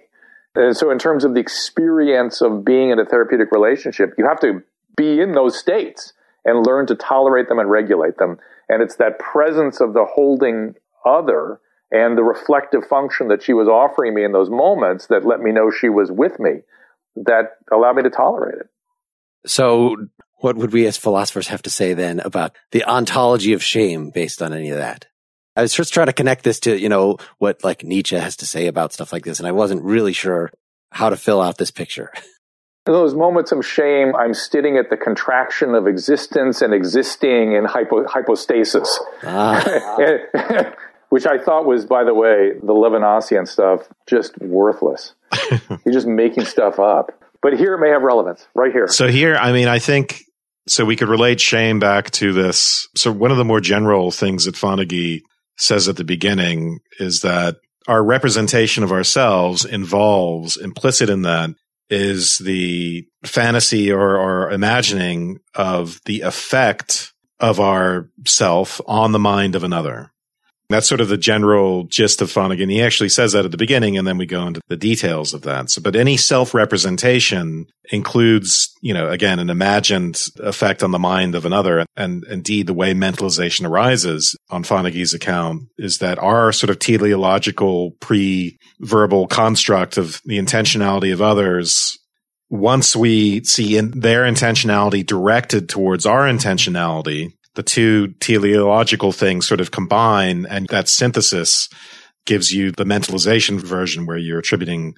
And so, in terms of the experience of being in a therapeutic relationship, you have to be in those states and learn to tolerate them and regulate them. And it's that presence of the holding other and the reflective function that she was offering me in those moments that let me know she was with me that allow me to tolerate it. So, what would we as philosophers have to say then about the ontology of shame based on any of that? I was just trying to connect this to, you know, what like Nietzsche has to say about stuff like this. And I wasn't really sure how to fill out this picture. In those moments of shame, I'm sitting at the contraction of existence and existing in hypo, hypostasis. Ah. Which I thought was, by the way, the Levinasian stuff, just worthless. You're just making stuff up. But here it may have relevance, right here. So here, I mean, I think so we could relate shame back to this. So one of the more general things that Fonagy says at the beginning is that our representation of ourselves involves implicit in that is the fantasy or, or imagining of the effect of our self on the mind of another. That's sort of the general gist of Fonagy. He actually says that at the beginning, and then we go into the details of that. So, but any self-representation includes, you know, again, an imagined effect on the mind of another. And indeed, the way mentalization arises on Fonagy's account is that our sort of teleological pre-verbal construct of the intentionality of others once we see in their intentionality directed towards our intentionality, the two teleological things sort of combine and that synthesis gives you the mentalization version where you're attributing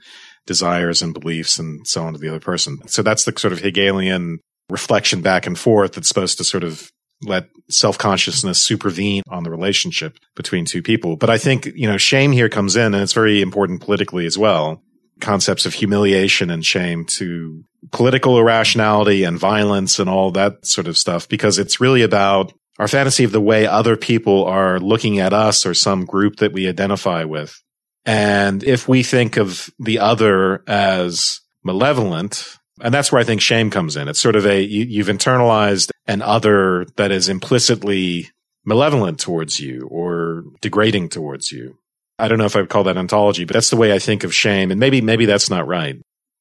desires and beliefs and so on to the other person. So that's the sort of Hegelian reflection back and forth that's supposed to sort of let self-consciousness supervene on the relationship between two people. But I think, you know, shame here comes in and it's very important politically as well. Concepts of humiliation and shame to political irrationality and violence and all that sort of stuff because it's really about our fantasy of the way other people are looking at us or some group that we identify with. And if we think of the other as malevolent, and that's where I think shame comes in. It's sort of a, you, have internalized an other that is implicitly malevolent towards you or degrading towards you. I don't know if I would call that ontology, but that's the way I think of shame. And maybe, maybe that's not right.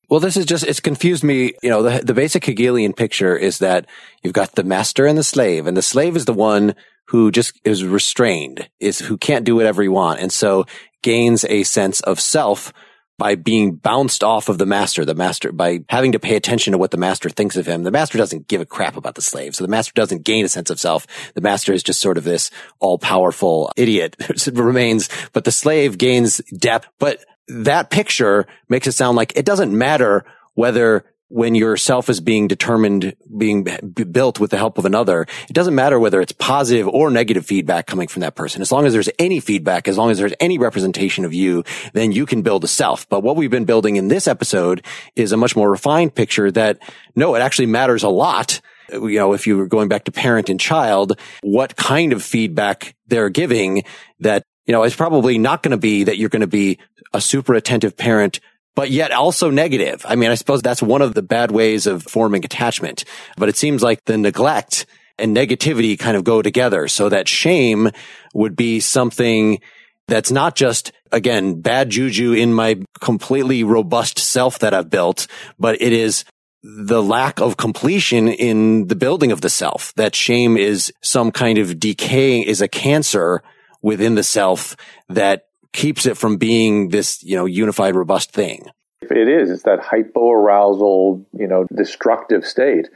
Well, this is just, it's confused me. You know, the, the basic Hegelian picture is that you've got the master and the slave, and the slave is the one who just is restrained, is who can't do whatever he want. And so gains a sense of self by being bounced off of the master, the master, by having to pay attention to what the master thinks of him. The master doesn't give a crap about the slave. So the master doesn't gain a sense of self. The master is just sort of this all powerful idiot remains, but the slave gains depth. But that picture makes it sound like it doesn't matter whether when yourself is being determined, being built with the help of another, it doesn't matter whether it's positive or negative feedback coming from that person. As long as there's any feedback, as long as there's any representation of you, then you can build a self. But what we've been building in this episode is a much more refined picture that no, it actually matters a lot uh, you know, if you were going back to parent and child, what kind of feedback they're giving that, you know, it's probably not going to be that you're going to be a super attentive parent but yet also negative. I mean, I suppose that's one of the bad ways of forming attachment, but it seems like the neglect and negativity kind of go together so that shame would be something that's not just, again, bad juju in my completely robust self that I've built, but it is the lack of completion in the building of the self. That shame is some kind of decay, is a cancer within the self that keeps it from being this, you know, unified, robust thing. It is. It's that hypoarousal, you know, destructive state.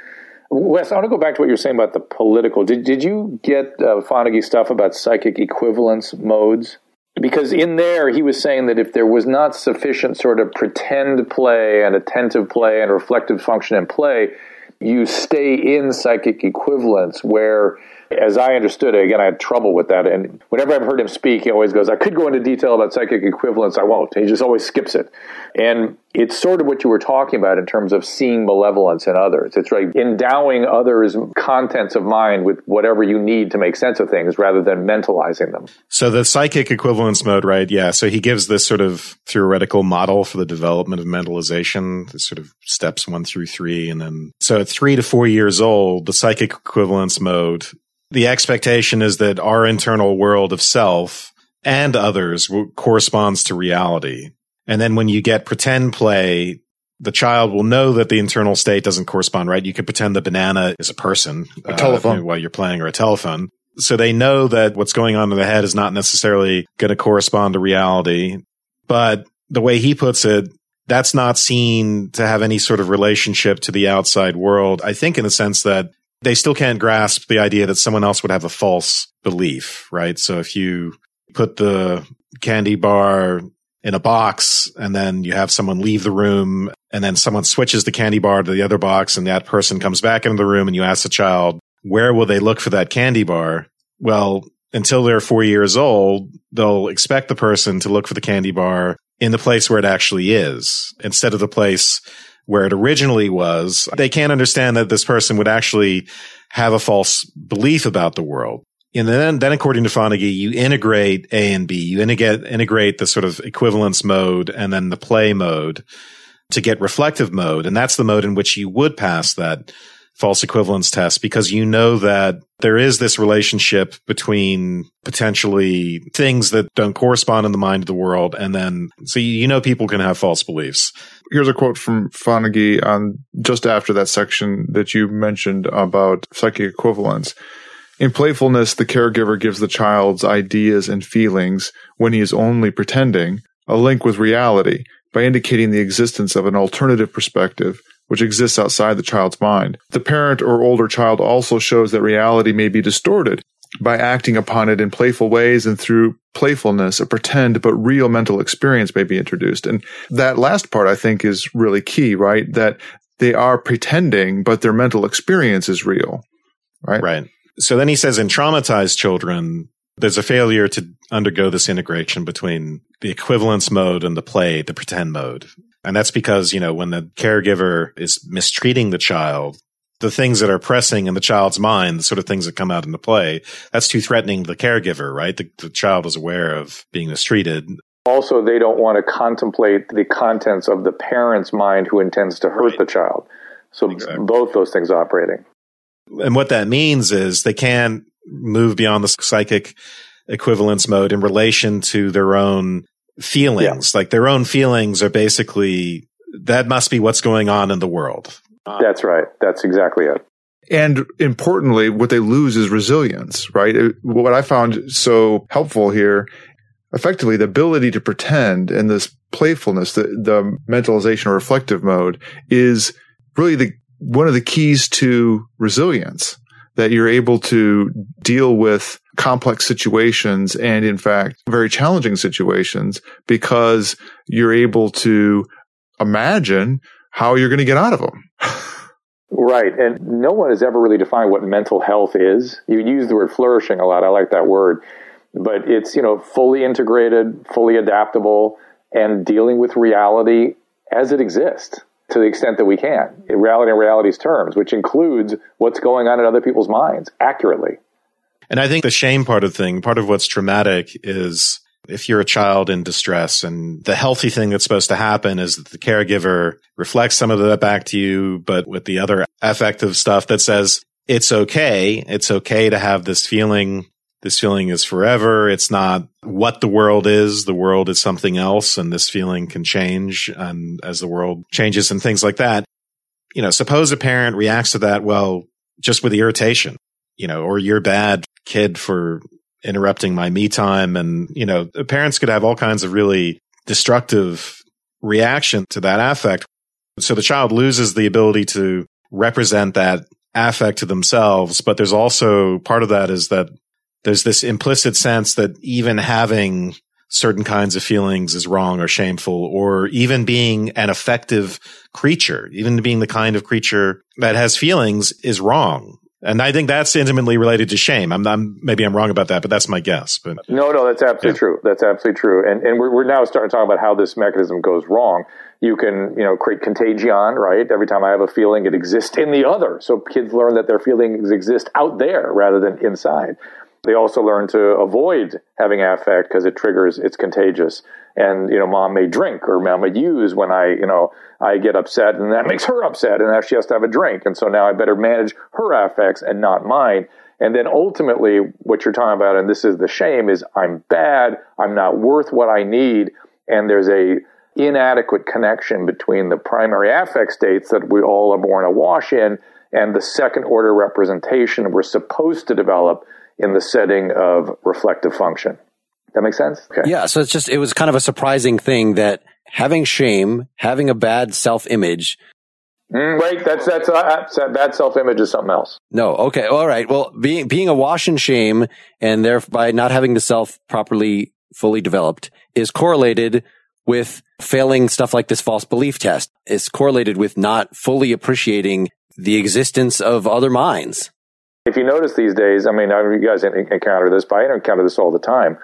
Wes, I want to go back to what you were saying about the political. Did, did you get uh, Fonagy stuff about psychic equivalence modes? Because in there, he was saying that if there was not sufficient sort of pretend play and attentive play and reflective function in play, you stay in psychic equivalence where as I understood it, again, I had trouble with that. And whenever I've heard him speak, he always goes, I could go into detail about psychic equivalence. I won't. He just always skips it. And it's sort of what you were talking about in terms of seeing malevolence in others. It's like endowing others' contents of mind with whatever you need to make sense of things rather than mentalizing them. So the psychic equivalence mode, right? Yeah. So he gives this sort of theoretical model for the development of mentalization, the sort of steps one through three. And then, so at three to four years old, the psychic equivalence mode the expectation is that our internal world of self and others corresponds to reality. And then when you get pretend play, the child will know that the internal state doesn't correspond, right? You could pretend the banana is a person, a telephone uh, while you're playing or a telephone. So they know that what's going on in the head is not necessarily going to correspond to reality. But the way he puts it, that's not seen to have any sort of relationship to the outside world. I think in the sense that they still can't grasp the idea that someone else would have a false belief, right? So if you put the candy bar in a box and then you have someone leave the room and then someone switches the candy bar to the other box and that person comes back into the room and you ask the child, where will they look for that candy bar? Well, until they're four years old, they'll expect the person to look for the candy bar in the place where it actually is instead of the place where it originally was. They can't understand that this person would actually have a false belief about the world. And then, then according to Fonagy, you integrate A and B. You integrate, integrate the sort of equivalence mode and then the play mode to get reflective mode. And that's the mode in which you would pass that false equivalence test because you know that there is this relationship between potentially things that don't correspond in the mind of the world. And then, so you know, people can have false beliefs. Here's a quote from Fonagy on just after that section that you mentioned about psychic equivalence. In playfulness, the caregiver gives the child's ideas and feelings when he is only pretending a link with reality by indicating the existence of an alternative perspective which exists outside the child's mind. The parent or older child also shows that reality may be distorted by acting upon it in playful ways and through playfulness, a pretend but real mental experience may be introduced. And that last part I think is really key, right? That they are pretending, but their mental experience is real, right? Right. So then he says in traumatized children, there's a failure to undergo this integration between the equivalence mode and the play, the pretend mode. And that's because, you know, when the caregiver is mistreating the child, the things that are pressing in the child's mind, the sort of things that come out in the play, that's too threatening to the caregiver, right? The, the child is aware of being mistreated. Also, they don't want to contemplate the contents of the parent's mind who intends to hurt right. the child. So exactly. both those things operating. And what that means is they can move beyond the psychic equivalence mode in relation to their own feelings. Yeah. Like their own feelings are basically that must be what's going on in the world. Uh, That's right. That's exactly it. And importantly, what they lose is resilience, right? What I found so helpful here, effectively, the ability to pretend and this playfulness, the, the mentalization or reflective mode is really the, one of the keys to resilience that you're able to deal with complex situations and in fact very challenging situations because you're able to imagine how you're going to get out of them. Right. And no one has ever really defined what mental health is. You use the word flourishing a lot. I like that word. But it's, you know, fully integrated, fully adaptable, and dealing with reality as it exists to the extent that we can, in reality in reality's terms, which includes what's going on in other people's minds accurately. And I think the shame part of the thing, part of what's traumatic is if you're a child in distress and the healthy thing that's supposed to happen is that the caregiver reflects some of that back to you, but with the other affective stuff that says it's okay. It's okay to have this feeling. This feeling is forever. It's not what the world is. The world is something else and this feeling can change. And as the world changes and things like that, you know, suppose a parent reacts to that, well, just with irritation, you know, or you're bad kid for interrupting my me time. And, you know, parents could have all kinds of really destructive reaction to that affect. So the child loses the ability to represent that affect to themselves. But there's also part of that is that there's this implicit sense that even having certain kinds of feelings is wrong or shameful, or even being an affective creature, even being the kind of creature that has feelings is wrong. And I think that's intimately related to shame. I'm, I'm, maybe I'm wrong about that, but that's my guess. But no, no, that's absolutely yeah. true. That's absolutely true. And and we're, we're now starting to talk about how this mechanism goes wrong. You can you know create contagion, right? Every time I have a feeling, it exists in the other. So kids learn that their feelings exist out there rather than inside. They also learn to avoid having affect because it triggers, it's contagious. And, you know, mom may drink or mom may use when I, you know, I get upset and that makes her upset and now she has to have a drink. And so now I better manage her affects and not mine. And then ultimately what you're talking about, and this is the shame, is I'm bad. I'm not worth what I need. And there's a inadequate connection between the primary affect states that we all are born awash in and the second order representation we're supposed to develop in the setting of reflective function. That makes sense? Okay. Yeah. So it's just, it was kind of a surprising thing that having shame, having a bad self image. Mm, wait, that's, that's, uh, bad self image is something else. No. Okay. All right. Well, being, being awash in shame and thereby not having the self properly fully developed is correlated with failing stuff like this false belief test. It's correlated with not fully appreciating the existence of other minds. If you notice these days, I mean, you guys encounter this, but I encounter this all the time.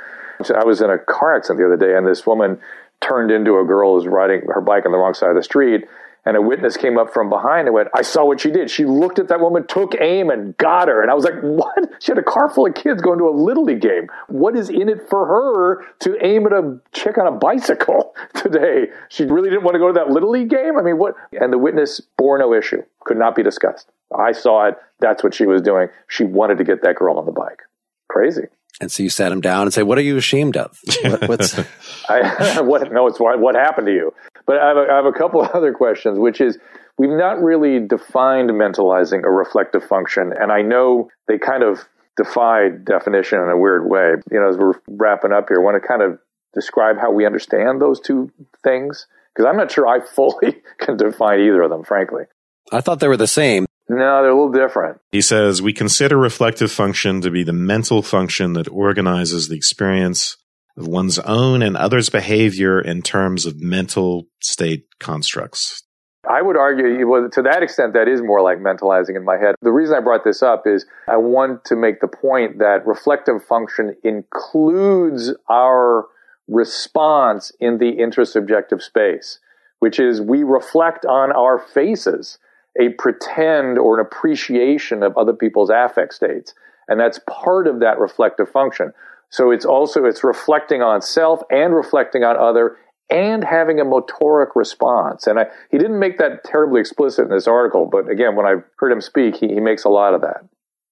I was in a car accident the other day, and this woman turned into a girl who was riding her bike on the wrong side of the street. And a witness came up from behind and went, I saw what she did. She looked at that woman, took aim, and got her. And I was like, What? She had a car full of kids going to a Little League game. What is in it for her to aim at a chick on a bicycle today? She really didn't want to go to that Little League game? I mean, what? And the witness bore no issue, could not be discussed. I saw it. That's what she was doing. She wanted to get that girl on the bike. Crazy. And so you sat him down and say, "What are you ashamed of? What, what's I, what? No, it's what, what happened to you." But I have, a, I have a couple other questions, which is we've not really defined mentalizing a reflective function, and I know they kind of defy definition in a weird way. You know, as we're wrapping up here, I want to kind of describe how we understand those two things because I'm not sure I fully can define either of them, frankly. I thought they were the same. No, they're a little different. He says we consider reflective function to be the mental function that organizes the experience of one's own and others' behavior in terms of mental state constructs. I would argue, well, to that extent, that is more like mentalizing in my head. The reason I brought this up is I want to make the point that reflective function includes our response in the intersubjective space, which is we reflect on our faces a pretend or an appreciation of other people's affect states. And that's part of that reflective function. So it's also, it's reflecting on self and reflecting on other and having a motoric response. And I, he didn't make that terribly explicit in this article, but again, when I heard him speak, he, he makes a lot of that.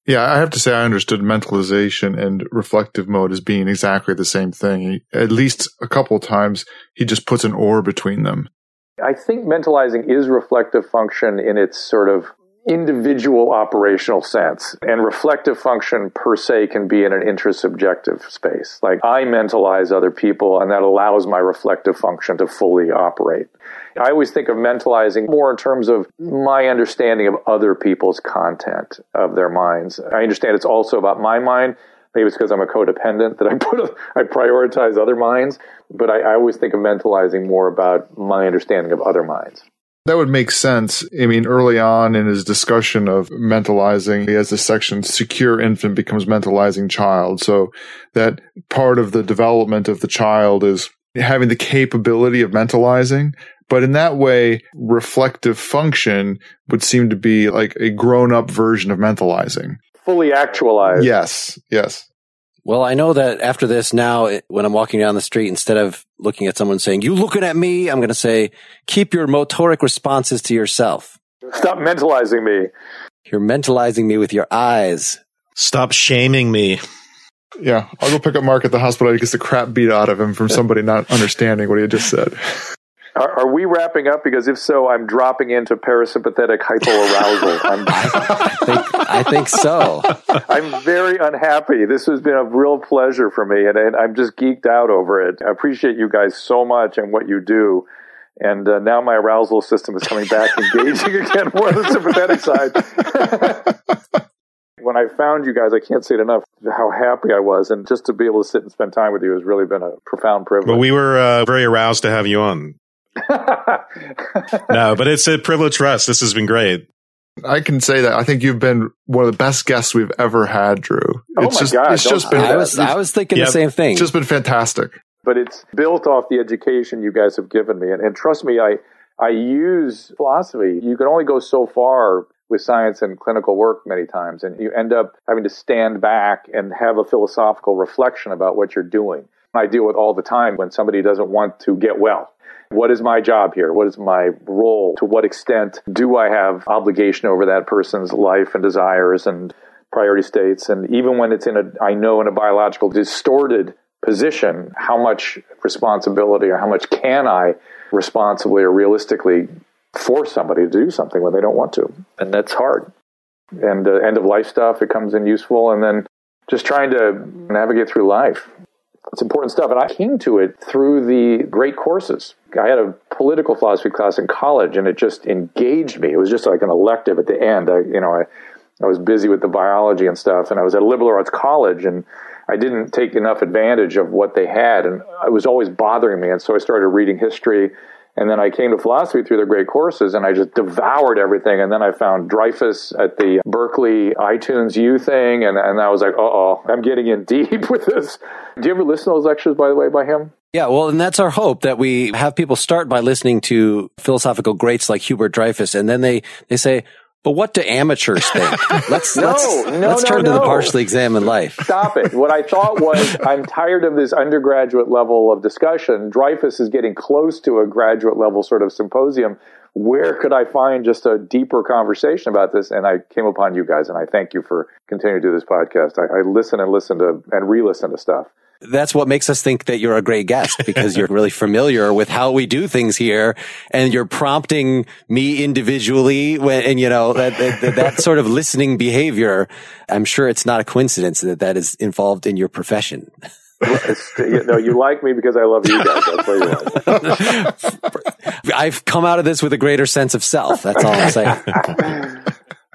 Yeah, I have to say I understood mentalization and reflective mode as being exactly the same thing. He, at least a couple times, he just puts an or between them. I think mentalizing is reflective function in its sort of individual operational sense. And reflective function per se can be in an intersubjective space. Like I mentalize other people and that allows my reflective function to fully operate. I always think of mentalizing more in terms of my understanding of other people's content of their minds. I understand it's also about my mind, Maybe it's because I'm a codependent that I put a, I prioritize other minds, but I, I always think of mentalizing more about my understanding of other minds. That would make sense. I mean, early on in his discussion of mentalizing, he has this section, secure infant becomes mentalizing child. So that part of the development of the child is having the capability of mentalizing. But in that way, reflective function would seem to be like a grown up version of mentalizing fully actualized. Yes, yes. Well, I know that after this, now when I'm walking down the street, instead of looking at someone saying, you looking at me, I'm going to say, keep your motoric responses to yourself. Stop mentalizing me. You're mentalizing me with your eyes. Stop shaming me. Yeah, I'll go pick up Mark at the hospital. He gets the crap beat out of him from somebody not understanding what he had just said. Are, are, we wrapping up? Because if so, I'm dropping into parasympathetic hypoarousal. I, think, I think so. I'm very unhappy. This has been a real pleasure for me, and, and I'm just geeked out over it. I appreciate you guys so much and what you do. And uh, now my arousal system is coming back, engaging again more on the sympathetic side. when I found you guys, I can't say it enough how happy I was, and just to be able to sit and spend time with you has really been a profound privilege. Well, we were uh, very aroused to have you on. no, but it's a privilege for us. This has been great. I can say that I think you've been one of the best guests we've ever had, Drew. Oh it's my just, God, it's oh just been. I was, I was thinking yep. the same thing. It's just been fantastic. But it's built off the education you guys have given me, and, and trust me, I I use philosophy. You can only go so far with science and clinical work many times, and you end up having to stand back and have a philosophical reflection about what you're doing. I deal with all the time when somebody doesn't want to get well what is my job here? What is my role? To what extent do I have obligation over that person's life and desires and priority states? And even when it's in a, I know in a biological distorted position, how much responsibility or how much can I responsibly or realistically force somebody to do something when they don't want to? And that's hard. And uh, end of life stuff, it comes in useful. And then just trying to navigate through life it's important stuff. And I came to it through the great courses. I had a political philosophy class in college and it just engaged me. It was just like an elective at the end. I, you know, I, I was busy with the biology and stuff and I was at a liberal arts college and I didn't take enough advantage of what they had, and it was always bothering me. And so I started reading history, and then I came to philosophy through their great courses, and I just devoured everything. And then I found Dreyfus at the Berkeley iTunes U thing, and, and I was like, oh, I'm getting in deep with this. Do you ever listen to those lectures, by the way, by him? Yeah, well, and that's our hope that we have people start by listening to philosophical greats like Hubert Dreyfus, and then they, they say, but what do amateurs think? Let's no, let's, no, let's no, turn to the partially examined life. Stop it. What I thought was, I'm tired of this undergraduate level of discussion. Dreyfus is getting close to a graduate level sort of symposium. Where could I find just a deeper conversation about this? And I came upon you guys, and I thank you for continuing to do this podcast. I, I listen and listen to and re-listen to stuff. That's what makes us think that you're a great guest because you're really familiar with how we do things here and you're prompting me individually when, and you know, that, that, that sort of listening behavior. I'm sure it's not a coincidence that that is involved in your profession. you know, you like me because I love you guys. That's what you like. I've come out of this with a greater sense of self. That's all I'm saying.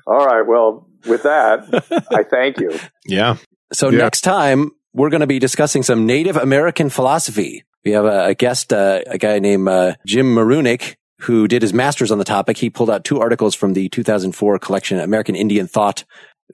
all right. Well, with that, I thank you. Yeah. So Yeah. next time we're going to be discussing some Native American philosophy. We have a, a guest, uh, a guy named uh, Jim Marunik, who did his master's on the topic. He pulled out two articles from the 2004 collection American Indian Thought.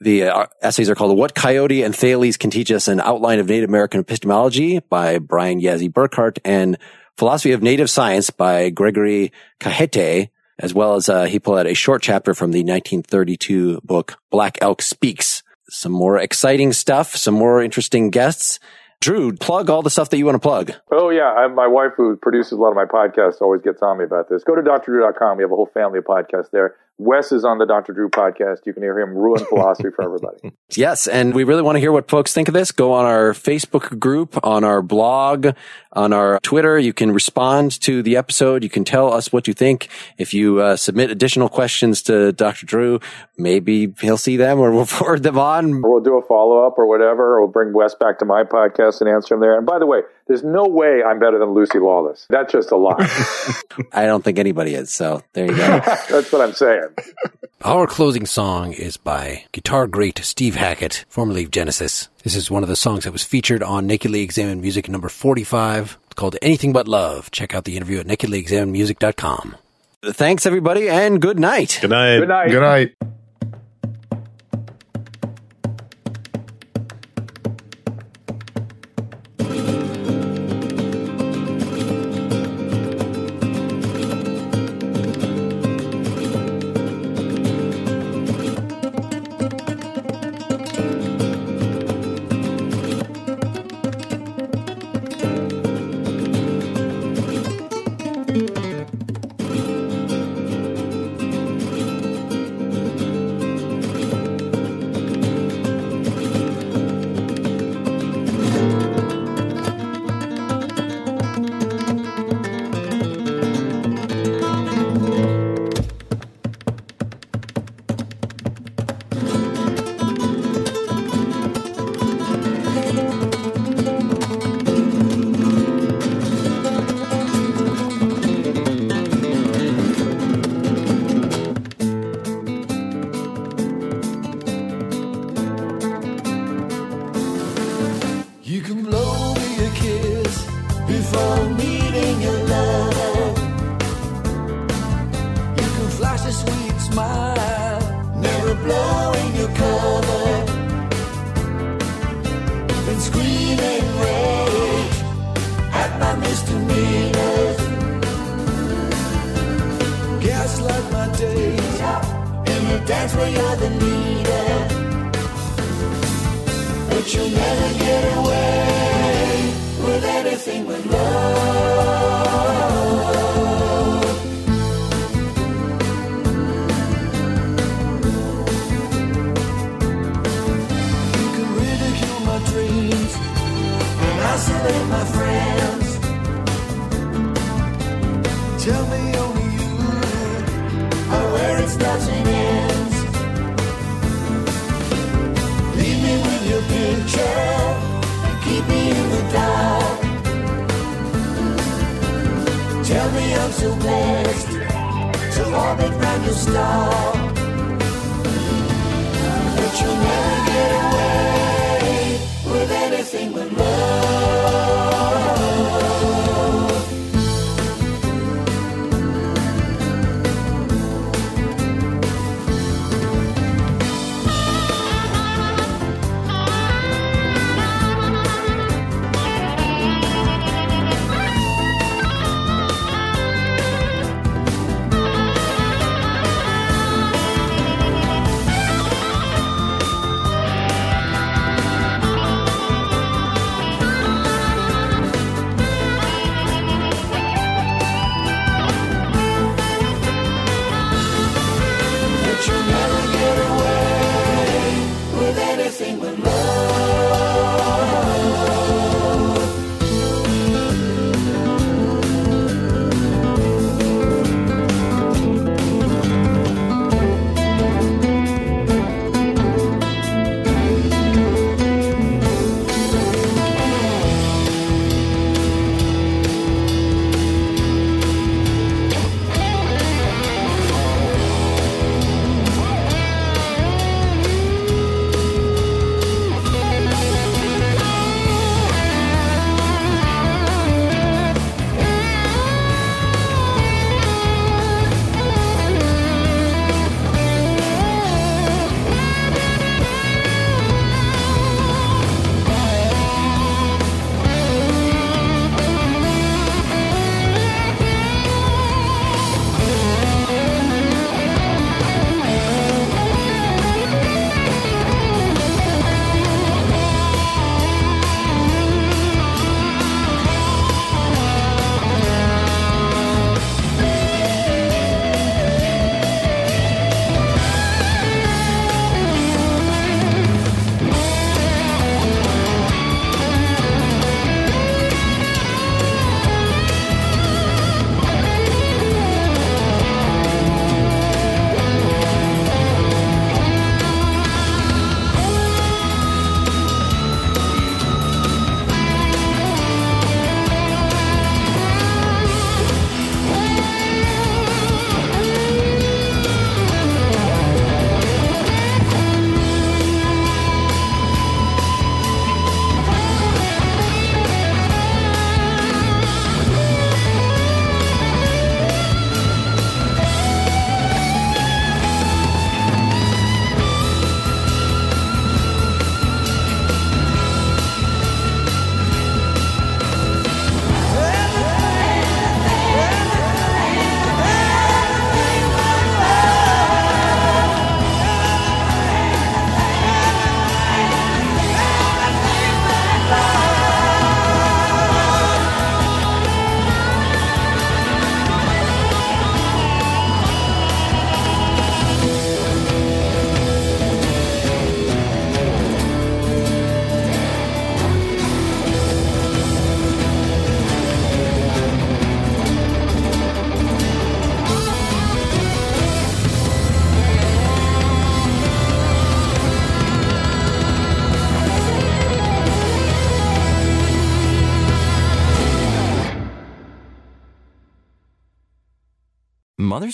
The uh, essays are called "What Coyote and Thales Can Teach Us: An Outline of Native American Epistemology" by Brian Yazzie Burkhart and "Philosophy of Native Science" by Gregory Cajete, as well as uh, he pulled out a short chapter from the 1932 book "Black Elk Speaks." Some more exciting stuff, some more interesting guests. Drew, plug all the stuff that you want to plug. Oh yeah, I, my wife who produces a lot of my podcasts always gets on me about this. Go to drdrew.com. We have a whole family of podcasts there. Wes is on the Dr. Drew podcast. You can hear him ruin philosophy for everybody. Yes, and we really want to hear what folks think of this. Go on our Facebook group, on our blog, on our Twitter. You can respond to the episode. You can tell us what you think. If you uh, submit additional questions to Dr. Drew, maybe he'll see them or we'll forward them on. Or we'll do a follow up or whatever, or we'll bring Wes back to my podcast and answer him there. And by the way, there's no way I'm better than Lucy Lawless. That's just a lie. I don't think anybody is. So there you go. That's what I'm saying. Our closing song is by guitar great Steve Hackett, formerly of Genesis. This is one of the songs that was featured on Nakedly Examined Music number 45. It's called Anything But Love. Check out the interview at nakedlyexaminedmusic.com. Thanks, everybody, and good night. Good night. Good night. Good night. Gaslight my days in a dance where you're the leader. But you'll never get away with anything but love. Me I'm so blessed to orbit round your star. But you'll never get away with anything but